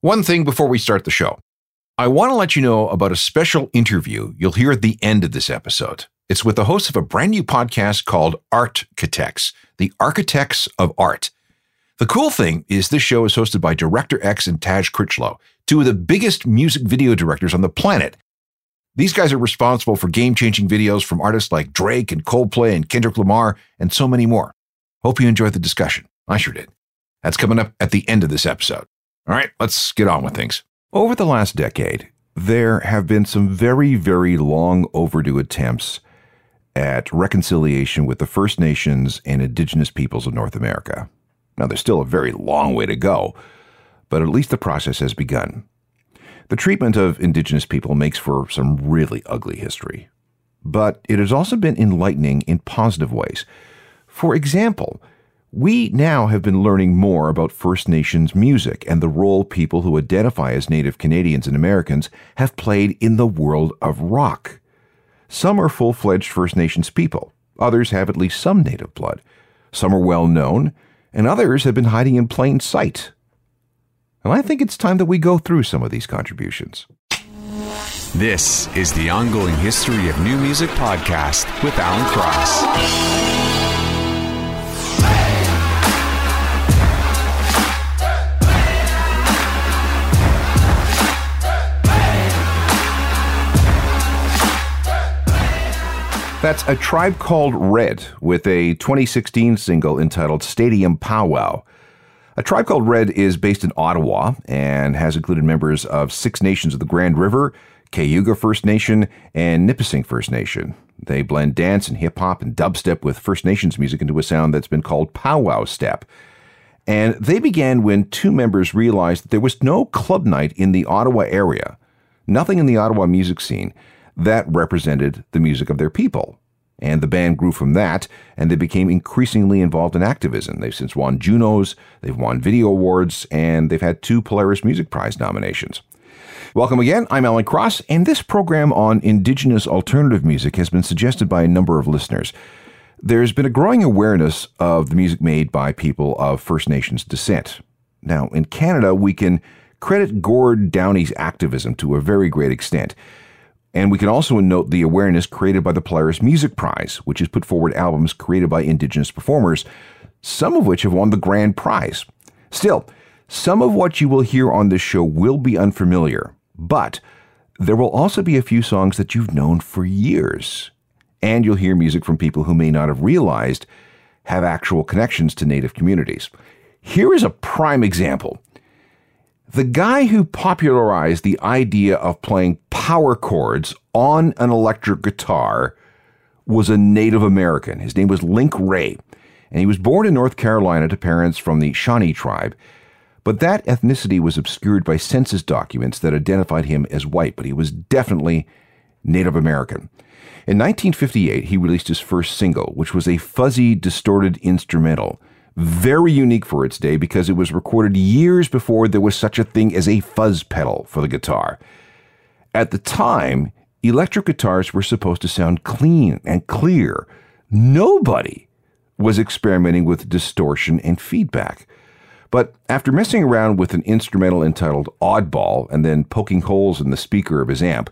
One thing before we start the show I want to let you know about a special interview you'll hear at the end of this episode. It's with the host of a brand new podcast called Architects, the Architects of Art. The cool thing is this show is hosted by Director X and Taj Critchlow, two of the biggest music video directors on the planet. These guys are responsible for game-changing videos from artists like Drake and Coldplay and Kendrick Lamar and so many more. Hope you enjoyed the discussion. I sure did. That's coming up at the end of this episode. All right, let's get on with things. Over the last decade, there have been some very, very long overdue attempts at reconciliation with the First Nations and Indigenous peoples of North America. Now, there's still a very long way to go, but at least the process has begun. The treatment of Indigenous people makes for some really ugly history, but it has also been enlightening in positive ways. For example, we now have been learning more about First Nations music and the role people who identify as Native Canadians and Americans have played in the world of rock. Some are full fledged First Nations people, others have at least some Native blood. Some are well known, and others have been hiding in plain sight. And I think it's time that we go through some of these contributions. This is the ongoing history of new music podcast with Alan Cross. That's a tribe called Red with a 2016 single entitled Stadium Powwow. A Tribe Called Red is based in Ottawa and has included members of six nations of the Grand River, Cayuga First Nation, and Nipissing First Nation. They blend dance and hip hop and dubstep with First Nations music into a sound that's been called powwow step. And they began when two members realized that there was no club night in the Ottawa area, nothing in the Ottawa music scene that represented the music of their people. And the band grew from that, and they became increasingly involved in activism. They've since won Junos, they've won video awards, and they've had two Polaris Music Prize nominations. Welcome again. I'm Alan Cross, and this program on Indigenous alternative music has been suggested by a number of listeners. There's been a growing awareness of the music made by people of First Nations descent. Now, in Canada, we can credit Gord Downie's activism to a very great extent. And we can also note the awareness created by the Polaris Music Prize, which has put forward albums created by Indigenous performers, some of which have won the grand prize. Still, some of what you will hear on this show will be unfamiliar, but there will also be a few songs that you've known for years. And you'll hear music from people who may not have realized have actual connections to Native communities. Here is a prime example the guy who popularized the idea of playing power chords on an electric guitar was a Native American. His name was Link Wray, and he was born in North Carolina to parents from the Shawnee tribe. But that ethnicity was obscured by census documents that identified him as white, but he was definitely Native American. In 1958, he released his first single, which was a fuzzy, distorted instrumental very unique for its day because it was recorded years before there was such a thing as a fuzz pedal for the guitar. At the time, electric guitars were supposed to sound clean and clear. Nobody was experimenting with distortion and feedback. But after messing around with an instrumental entitled Oddball and then poking holes in the speaker of his amp,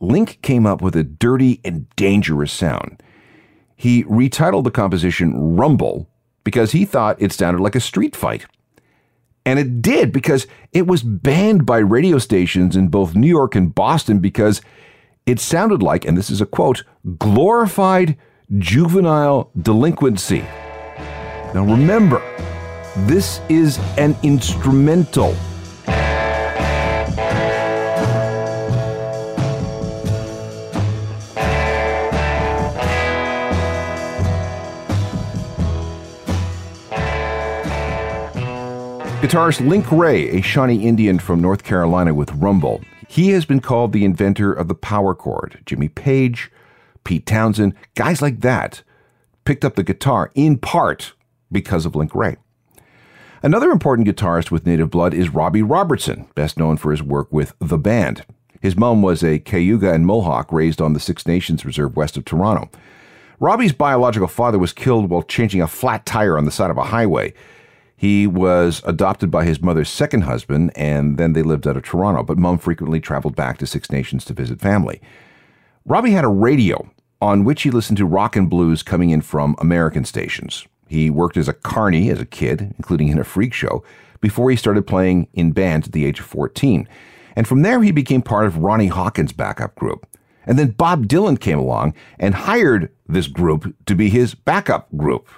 Link came up with a dirty and dangerous sound. He retitled the composition Rumble because he thought it sounded like a street fight. And it did because it was banned by radio stations in both New York and Boston because it sounded like, and this is a quote, glorified juvenile delinquency. Now remember, this is an instrumental. Guitarist Link Wray, a Shawnee Indian from North Carolina with Rumble. He has been called the inventor of the power chord. Jimmy Page, Pete Townshend, guys like that picked up the guitar in part because of Link Wray. Another important guitarist with native blood is Robbie Robertson, best known for his work with The Band. His mom was a Cayuga and Mohawk raised on the Six Nations Reserve west of Toronto. Robbie's biological father was killed while changing a flat tire on the side of a highway. He was adopted by his mother's second husband, and then they lived out of Toronto, but mom frequently traveled back to Six Nations to visit family. Robbie had a radio on which he listened to rock and blues coming in from American stations. He worked as a carny as a kid, including in a freak show, before he started playing in bands at the age of 14. And from there, he became part of Ronnie Hawkins' backup group. And then Bob Dylan came along and hired this group to be his backup group.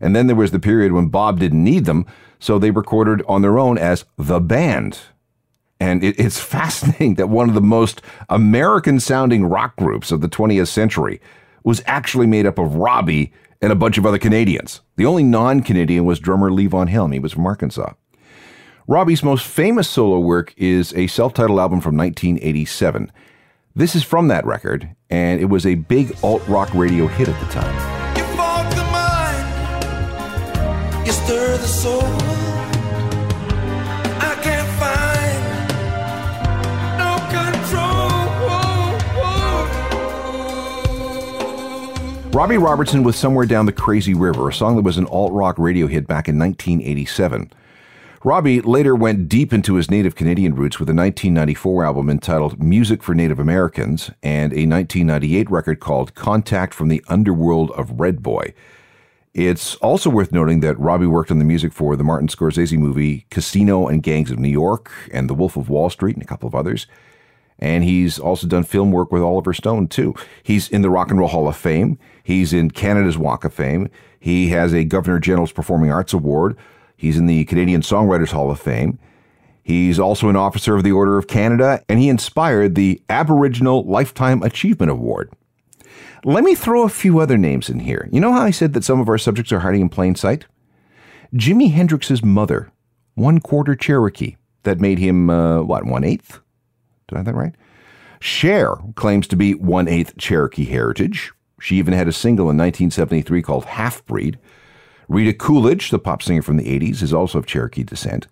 And then there was the period when Bob didn't need them, so they recorded on their own as the band. And it, it's fascinating that one of the most American sounding rock groups of the 20th century was actually made up of Robbie and a bunch of other Canadians. The only non Canadian was drummer Levon Helm. He was from Arkansas. Robbie's most famous solo work is a self titled album from 1987. This is from that record, and it was a big alt rock radio hit at the time. Robbie Robertson with Somewhere Down the Crazy River, a song that was an alt rock radio hit back in 1987. Robbie later went deep into his native Canadian roots with a 1994 album entitled Music for Native Americans and a 1998 record called Contact from the Underworld of Red Boy. It's also worth noting that Robbie worked on the music for the Martin Scorsese movie Casino and Gangs of New York and The Wolf of Wall Street and a couple of others. And he's also done film work with Oliver Stone, too. He's in the Rock and Roll Hall of Fame. He's in Canada's Walk of Fame. He has a Governor General's Performing Arts Award. He's in the Canadian Songwriters Hall of Fame. He's also an officer of the Order of Canada, and he inspired the Aboriginal Lifetime Achievement Award. Let me throw a few other names in here. You know how I said that some of our subjects are hiding in plain sight? Jimi Hendrix's mother, one quarter Cherokee, that made him, uh, what, one eighth? Did I have that right? Cher claims to be one eighth Cherokee heritage. She even had a single in 1973 called Half Breed. Rita Coolidge, the pop singer from the 80s, is also of Cherokee descent.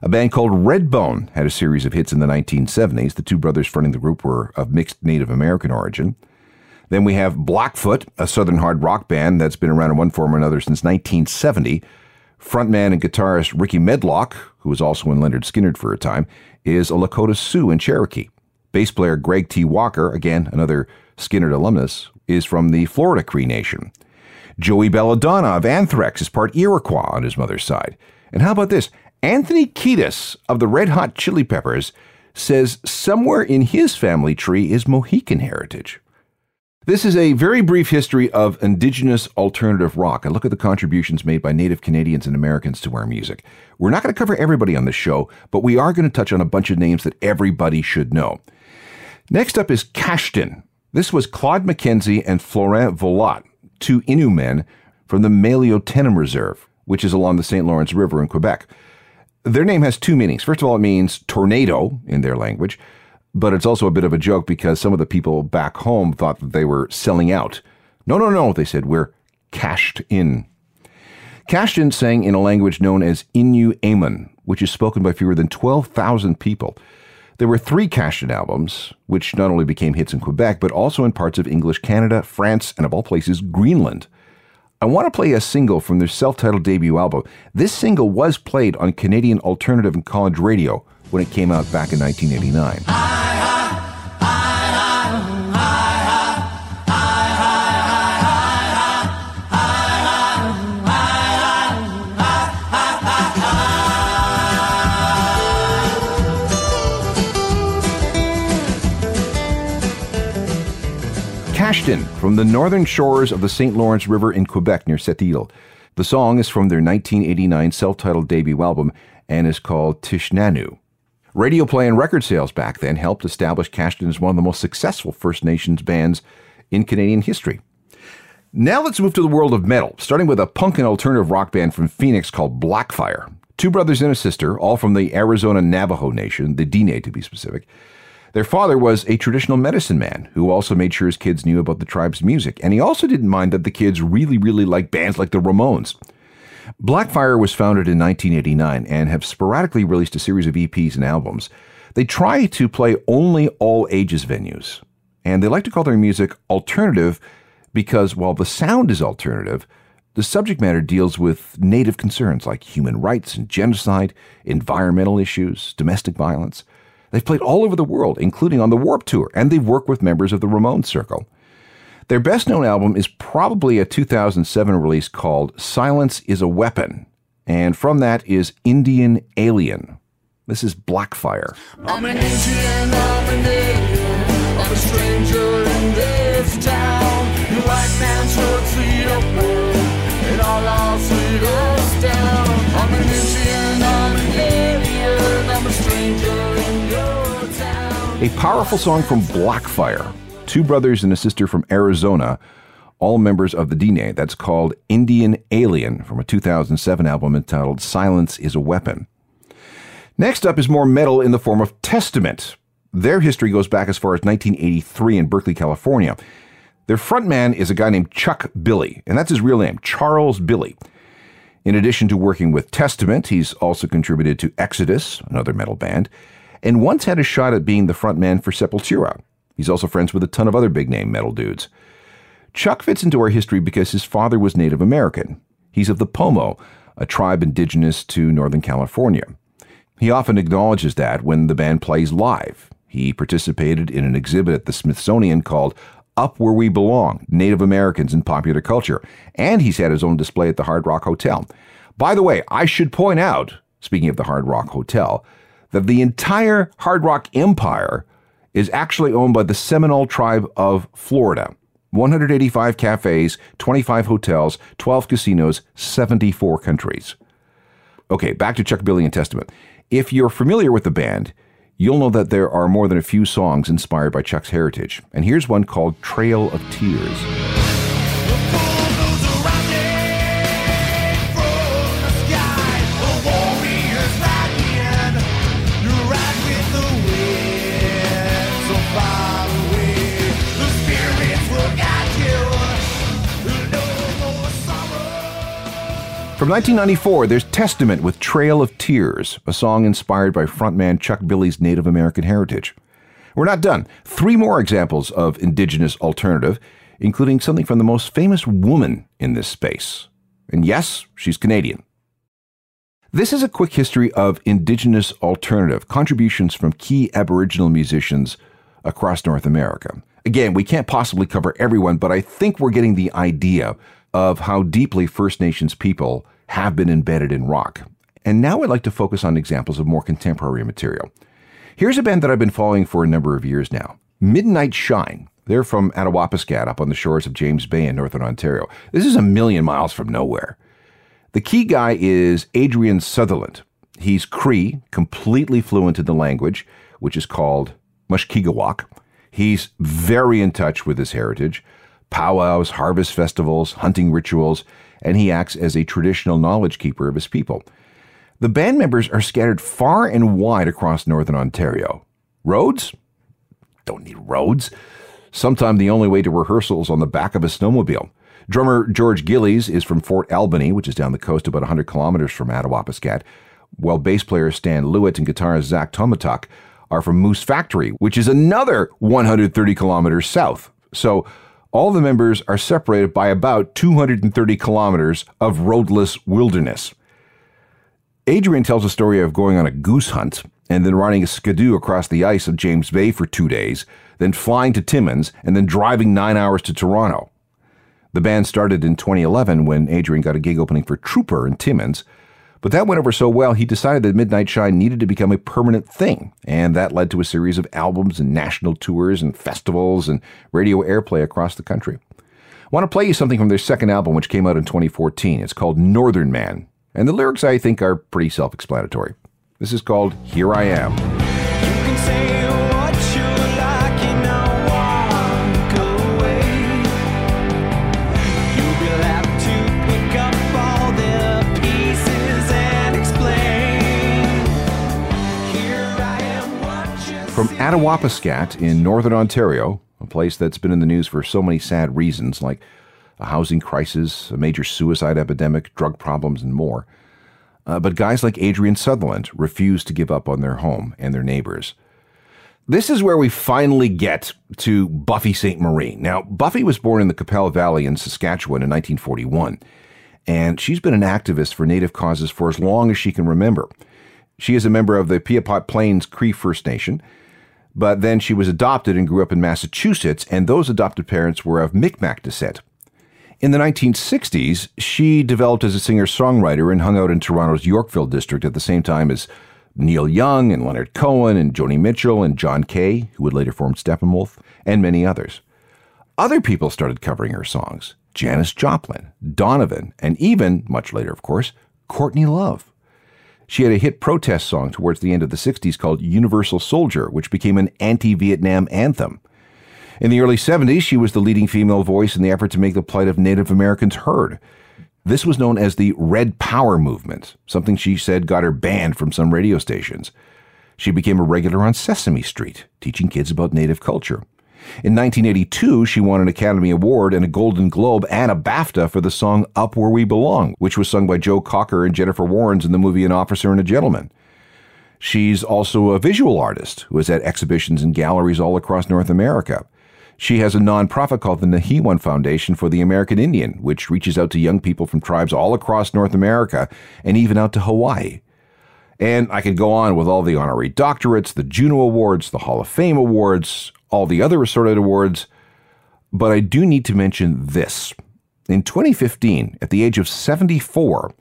A band called Redbone had a series of hits in the 1970s. The two brothers fronting the group were of mixed Native American origin. Then we have Blackfoot, a southern hard rock band that's been around in one form or another since 1970. Frontman and guitarist Rickey Medlocke, who was also in Lynyrd Skynyrd for a time, is a Lakota Sioux in Cherokee. Bass player Greg T. Walker, again another Skynyrd alumnus, is from the Florida Cree Nation. Joey Belladonna of Anthrax is part Iroquois on his mother's side. And how about this? Anthony Kiedis of the Red Hot Chili Peppers says somewhere in his family tree is Mohican heritage. This is a very brief history of indigenous alternative rock. A look at the contributions made by Native Canadians and Americans to our music. We're not going to cover everybody on the show, but we are going to touch on a bunch of names that everybody should know. Next up is Kashtin. This was Claude McKenzie and Florent Vollant two Innu men from the Maliotenam Reserve, which is along the St. Lawrence River in Quebec. Their name has two meanings. First of all, it means tornado in their language, but it's also a bit of a joke because some of the people back home thought that they were selling out. No, no, no, they said, we're cashed in. Kashtin sang in a language known as Innu Aimun, which is spoken by fewer than 12,000 people. There were three Kashtin albums, which not only became hits in Quebec, but also in parts of English Canada, France, and of all places, Greenland. I want to play a single from their self titled debut album. This single was played on Canadian alternative and college radio when it came out back in 1989. From the northern shores of the St. Lawrence River in Quebec near Sept-Îles. The song is from their 1989 self titled debut album and is called Tshinanu. Radio play and record sales back then helped establish Kashtin as one of the most successful First Nations bands in Canadian history. Now let's move to the world of metal, starting with a punk and alternative rock band from Phoenix called Blackfire. Two brothers and a sister, all from the Arizona Navajo Nation, the Diné to be specific. Their father was a traditional medicine man who also made sure his kids knew about the tribe's music, and he also didn't mind that the kids really, really liked bands like the Ramones. Blackfire was founded in 1989 and have sporadically released a series of EPs and albums. They try to play only all ages venues, and they like to call their music alternative because while the sound is alternative, the subject matter deals with native concerns like human rights and genocide, environmental issues, domestic violence. They've played all over the world, including on the Warped Tour, and they've worked with members of the Ramones Circle. Their best known album is probably a 2007 release called Silence is a Weapon, and from that is Indian Alien. This is Blackfire. I'm A powerful song from Blackfire, two brothers and a sister from Arizona, all members of the Diné. That's called Indian Alien from a 2007 album entitled Silence is a Weapon. Next up is more metal in the form of Testament. Their history goes back as far as 1983 in Berkeley, California. Their frontman is a guy named Chuck Billy, and that's his real name, Charles Billy. In addition to working with Testament, he's also contributed to Exodus, another metal band, and once had a shot at being the frontman for Sepultura. He's also friends with a ton of other big name metal dudes. Chuck fits into our history because his father was Native American. He's of the Pomo, a tribe indigenous to Northern California. He often acknowledges that when the band plays live. He participated in an exhibit at the Smithsonian called Up Where We Belong Native Americans in Popular Culture, and he's had his own display at the Hard Rock Hotel. By the way, I should point out, speaking of the Hard Rock Hotel, that the entire Hard Rock empire is actually owned by the Seminole tribe of Florida. 185 cafes, 25 hotels, 12 casinos, 74 countries. Okay, back to Chuck Billy and Testament. If you're familiar with the band, you'll know that there are more than a few songs inspired by Chuck's heritage. And here's one called Trail of Tears. From 1994, there's Testament with Trail of Tears, a song inspired by frontman Chuck Billy's Native American heritage. We're not done. Three more examples of indigenous alternative, including something from the most famous woman in this space. And yes, she's Canadian. This is a quick history of indigenous alternative, contributions from key Aboriginal musicians across North America. Again, we can't possibly cover everyone, but I think we're getting the idea of how deeply First Nations people have been embedded in rock. And now I'd like to focus on examples of more contemporary material. Here's a band that I've been following for a number of years now Midnight Shine. They're from Attawapiskat up on the shores of James Bay in northern Ontario. This is a million miles from nowhere. The key guy is Adrian Sutherland. He's Cree, completely fluent in the language, which is called Mushkegowuk. He's very in touch with his heritage powwows, harvest festivals, hunting rituals, and he acts as a traditional knowledge keeper of his people. The band members are scattered far and wide across northern Ontario. Roads? Don't need roads. Sometimes the only way to rehearsals on the back of a snowmobile. Drummer George Gillies is from Fort Albany, which is down the coast about 100 kilometers from Attawapiskat, while bass player Stan Louttit and guitarist Zach Tomatuk are from Moose Factory, which is another 130 kilometers south. So all the members are separated by about 230 kilometers of roadless wilderness. Adrian tells a story of going on a goose hunt and then riding a skidoo across the ice of James Bay for two days, then flying to Timmins, and then driving nine hours to Toronto. The band started in 2011 when Adrian got a gig opening for Trooper in Timmins, but that went over so well he decided that Midnight Shine needed to become a permanent thing, and that led to a series of albums and national tours and festivals and radio airplay across the country. I want to play you something from their second album, which came out in 2014. It's called Northern Man, and the lyrics I think are pretty self explanatory. This is called Here I Am. Attawapiskat in northern Ontario, a place that's been in the news for so many sad reasons like a housing crisis, a major suicide epidemic, drug problems, and more. Uh, but guys like Adrian Sutherland refuse to give up on their home and their neighbors. This is where we finally get to Buffy Sainte-Marie. Now, Buffy was born in the Qu'Appelle Valley in Saskatchewan in 1941, and she's been an activist for Native causes for as long as she can remember. She is a member of the Piapot Plains Cree First Nation, but then she was adopted and grew up in Massachusetts, and those adopted parents were of Micmac descent. In the 1960s, she developed as a singer songwriter and hung out in Toronto's Yorkville district at the same time as Neil Young and Leonard Cohen and Joni Mitchell and John Kay, who would later form Steppenwolf, and many others. Other people started covering her songs Janis Joplin, Donovan, and even, much later of course, Courtney Love. She had a hit protest song towards the end of the 60s called Universal Soldier, which became an anti Vietnam anthem. In the early 70s, she was the leading female voice in the effort to make the plight of Native Americans heard. This was known as the Red Power movement, something she said got her banned from some radio stations. She became a regular on Sesame Street, teaching kids about Native culture. In 1982, she won an Academy Award and a Golden Globe and a BAFTA for the song Up Where We Belong, which was sung by Joe Cocker and Jennifer Warnes in the movie An Officer and a Gentleman. She's also a visual artist who has had exhibitions in galleries all across North America. She has a nonprofit called the Nihewan Foundation for the American Indian, which reaches out to young people from tribes all across North America and even out to Hawaii. And I could go on with all the honorary doctorates, the Juno Awards, the Hall of Fame Awards, all the other assorted awards. But I do need to mention this. In 2015, at the age of 74,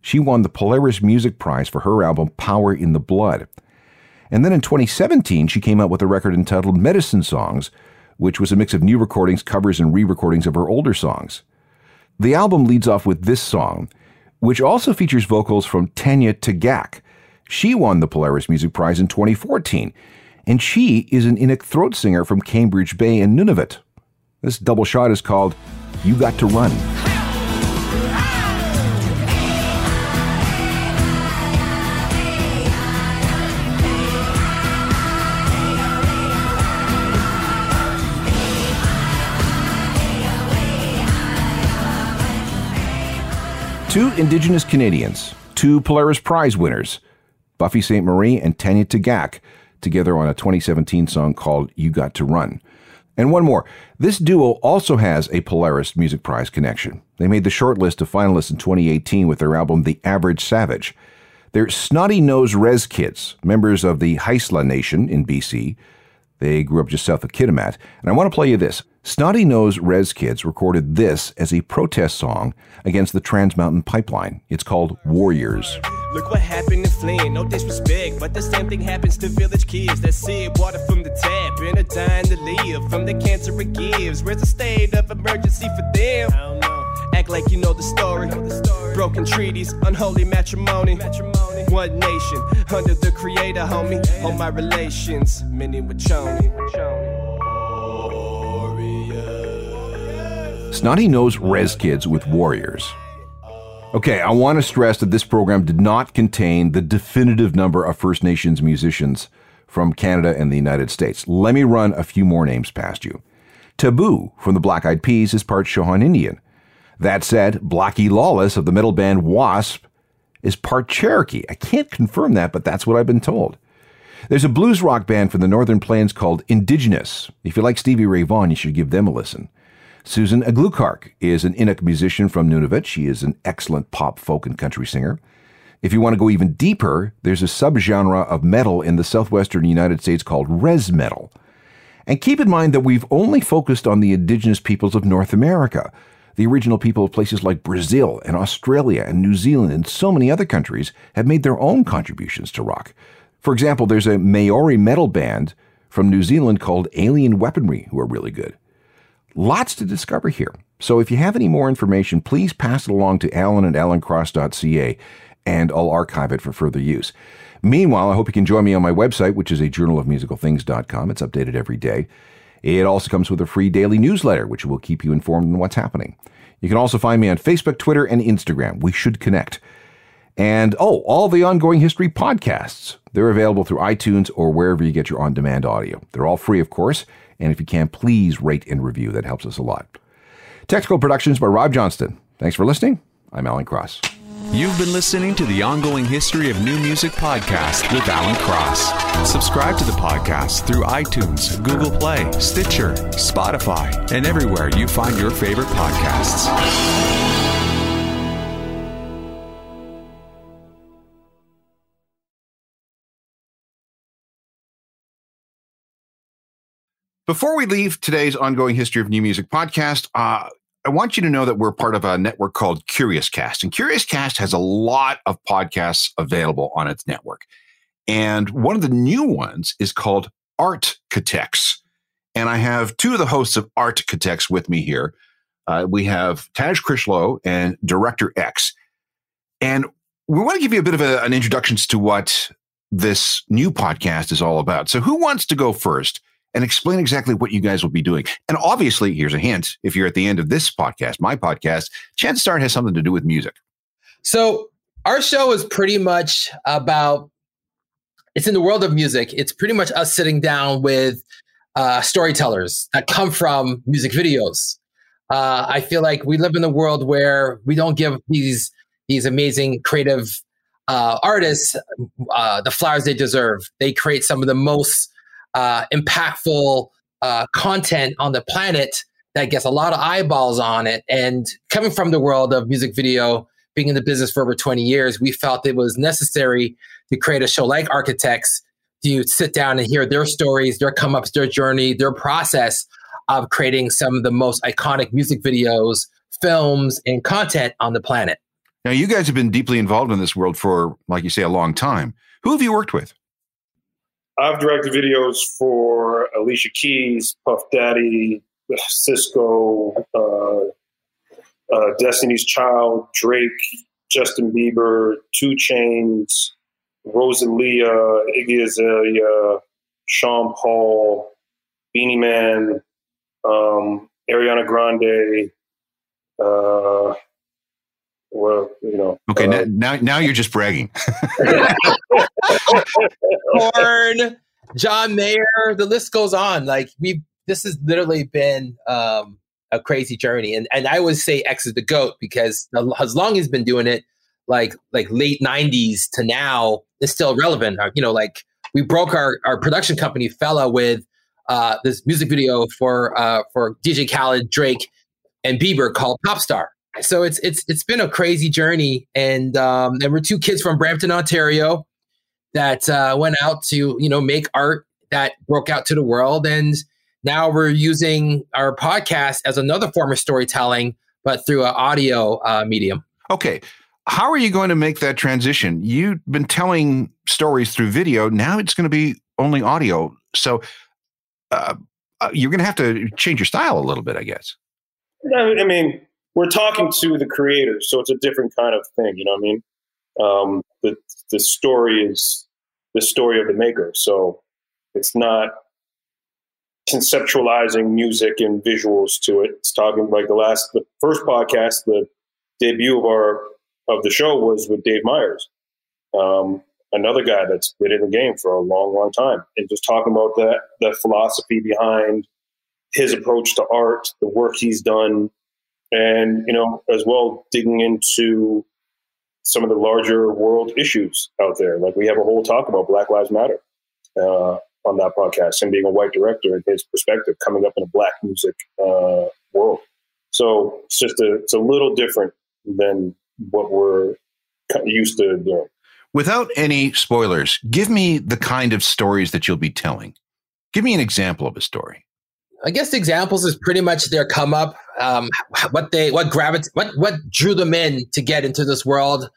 she won the Polaris Music Prize for her album Power in the Blood. And then in 2017, she came out with a record entitled Medicine Songs, which was a mix of new recordings, covers, and re recordings of her older songs. The album leads off with this song, which also features vocals from Tanya Tagaq. She won the Polaris Music Prize in 2014, and she is an Inuk throat singer from Cambridge Bay in Nunavut. This double shot is called You Got to Run. Two Indigenous Canadians, two Polaris Prize winners, Buffy Sainte-Marie and Tanya Tagaq, together on a 2017 song called You Got to Run. And one more. This duo also has a Polaris Music Prize connection. They made the short list of finalists in 2018 with their album The Average Savage. They're Snotty Nose Res Kids, members of the Haisla Nation in BC. They grew up just south of Kitimat. And I want to play you this. Snotty Nose Res Kids recorded this as a protest song against the Trans Mountain Pipeline. It's called Warriors. Look what happened in Flint, no disrespect, but the same thing happens to village kids that sip water from the tap and are dying to live from the cancer it gives. Where's the state of emergency for them? I don't know. Act like you know the story. Broken treaties, unholy matrimony. One nation under the creator, homie. All my relations, many with Choni. Snotty Nose Res Kids with Warriors. Okay, I want to stress that this program did not contain the definitive number of First Nations musicians from Canada and the United States. Let me run a few more names past you. Taboo from the Black Eyed Peas is part Shoshone Indian. That said, Blackie Lawless of the metal band Wasp is part Cherokee. I can't confirm that, but that's what I've been told. There's a blues rock band from the Northern Plains called Indigenous. If you like Stevie Ray Vaughan, you should give them a listen. Susan Aglukark is an Inuk musician from Nunavut. She is an excellent pop, folk, and country singer. If you want to go even deeper, there's a subgenre of metal in the southwestern United States called res metal. And keep in mind that we've only focused on the indigenous peoples of North America. The original people of places like Brazil and Australia and New Zealand and so many other countries have made their own contributions to rock. For example, there's a Maori metal band from New Zealand called Alien Weaponry who are really good. Lots to discover here. So if you have any more information, please pass it along to alan at alancross.ca and I'll archive it for further use. Meanwhile, I hope you can join me on my website, which is a journal of musicalthings.com. It's updated every day. It also comes with a free daily newsletter, which will keep you informed on what's happening. You can also find me on Facebook, Twitter, and Instagram. We should connect. And oh, all the ongoing history podcasts. They're available through iTunes or wherever you get your on demand audio. They're all free, of course. And if you can, please rate and review. That helps us a lot. Technical productions by Rob Johnston. Thanks for listening. I'm Alan Cross. You've been listening to the ongoing history of new music podcast with Alan Cross. Subscribe to the podcast through iTunes, Google Play, Stitcher, Spotify, and everywhere you find your favorite podcasts. Before we leave today's ongoing history of new music podcast, uh, I want you to know that we're part of a network called Curious Cast, and Curious Cast has a lot of podcasts available on its network. And one of the new ones is called Artcatechs. And I have two of the hosts of Artcatechs with me here. Uh, we have Taj Critchlow and Director X. And we want to give you a bit of a, an introduction to what this new podcast is all about. So, who wants to go first and explain exactly what you guys will be doing? And obviously, here's a hint if you're at the end of this podcast, my podcast, Chance Start has something to do with music. So our show is pretty much about it's in the world of music. It's pretty much us sitting down with uh, storytellers that come from music videos. Uh, I feel like we live in a world where we don't give these these amazing creative uh, artists uh, the flowers they deserve. They create some of the most uh, impactful uh, content on the planet that gets a lot of eyeballs on it. And coming from the world of music video, being in the business for over 20 years, we felt it was necessary to create a show like Architects to sit down and hear their stories, their come ups, their journey, their process of creating some of the most iconic music videos, films, and content on the planet. Now, you guys have been deeply involved in this world for, like you say, a long time. Who have you worked with? I've directed videos for Alicia Keys, Puff Daddy, Sisqó, uh, uh, Destiny's Child, Drake, Justin Bieber, 2 Chainz, Rosalia, Iggy Azalea, Sean Paul, Beenie Man, um, Ariana Grande. Uh, well, you know. Okay, uh, now, now now you're just bragging. Korn, John Mayer, the list goes on. Like we, this has literally been um, a crazy journey, and and I would say X is the goat because as long as he's been doing it, like like late '90s to now, it's still relevant. Uh, You know, like we broke our our production company fella with uh, this music video for uh, for DJ Khaled, Drake, and Bieber called Pop Star. So it's it's it's been a crazy journey, and um, and we're two kids from Brampton, Ontario that uh, went out to you know make art that broke out to the world and now we're using our podcast as another form of storytelling but through an audio uh, medium okay. How are you going to make that transition? You've been telling stories through video. Now it's going to be only audio. So uh, uh, you're going to have to change your style a little bit, I guess. I I mean, we're talking to the creators, so it's a different kind of thing. You know what I mean? Um, the the story is the story of the maker, so it's not conceptualizing music and visuals to it. It's talking like the last, the first podcast, the debut of our of the show was with Dave Meyers, um, another guy that's been in the game for a long, long time, and just talking about that the philosophy behind his approach to art, the work he's done, and you know, as well digging into some of the larger world issues out there. Like we have a whole talk about Black Lives Matter uh, on that podcast, and being a white director and his perspective coming up in a black music uh, world. So it's just a it's a little different than what we're used to doing. Without any spoilers, give me the kind of stories that you'll be telling. Give me an example of a story. I guess examples is pretty much their come up, um, what they what gravit what what drew them in to get into this world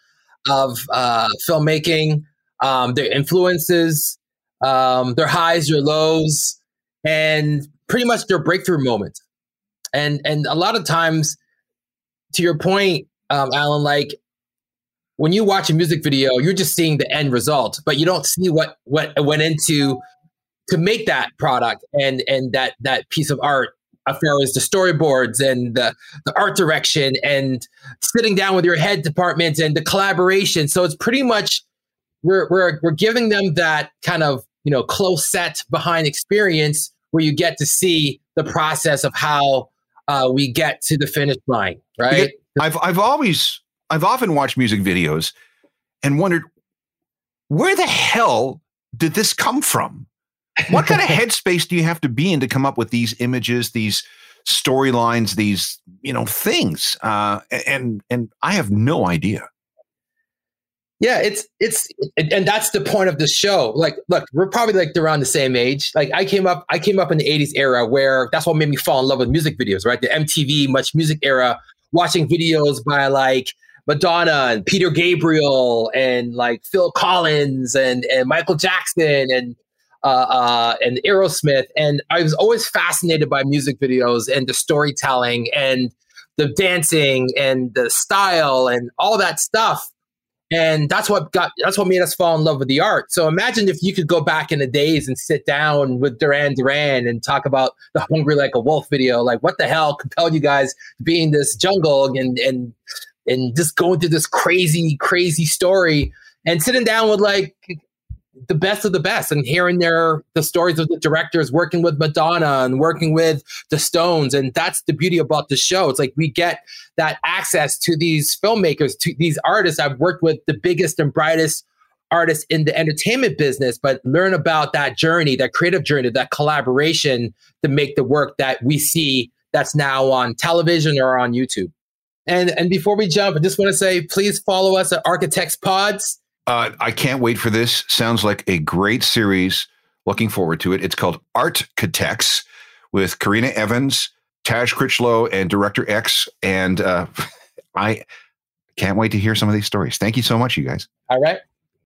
of uh, filmmaking, um, their influences, um, their highs, their lows, and pretty much their breakthrough moments. And and a lot of times, to your point, um, Alan, like when you watch a music video, you're just seeing the end result, but you don't see what what went into to make that product and and that that piece of art as far as the storyboards and the, the art direction and sitting down with your head department and the collaboration. So it's pretty much we're we're we're giving them that kind of you know close set behind experience where you get to see the process of how uh, we get to the finish line, right? I've I've always I've often watched music videos and wondered where the hell did this come from? What kind of headspace do you have to be in to come up with these images, these storylines, these you know things? Uh, and and I have no idea. Yeah, it's it's and that's the point of the show. Like, look, we're probably like around the same age. Like, I came up, I came up in the '80s era where that's what made me fall in love with music videos, right? The MTV Much Music era, watching videos by like Madonna and Peter Gabriel and like Phil Collins and and Michael Jackson and uh, uh, and Aerosmith. And I was always fascinated by music videos and the storytelling and the dancing and the style and all that stuff. And that's what got that's what made us fall in love with the art. So imagine if you could go back in the days and sit down with Duran Duran and talk about the Hungry Like a Wolf video. Like what the hell compelled you guys to be in this jungle and and and just going through this crazy, crazy story and sitting down with like the best of the best and hearing their the stories of the directors working with Madonna and working with the Stones. And that's the beauty about the show. It's like we get that access to these filmmakers to these artists. I've worked with the biggest and brightest artists in the entertainment business but learn about that journey that creative journey that collaboration to make the work that we see that's now on television or on YouTube. And and before we jump I just want to say please follow us at Architects Pods uh, I can't wait for this. Sounds like a great series. Looking forward to it. It's called Architects with Karena Evans, Taj Critchlow, and Director X. And uh, I can't wait to hear some of these stories. Thank you so much, you guys. All right.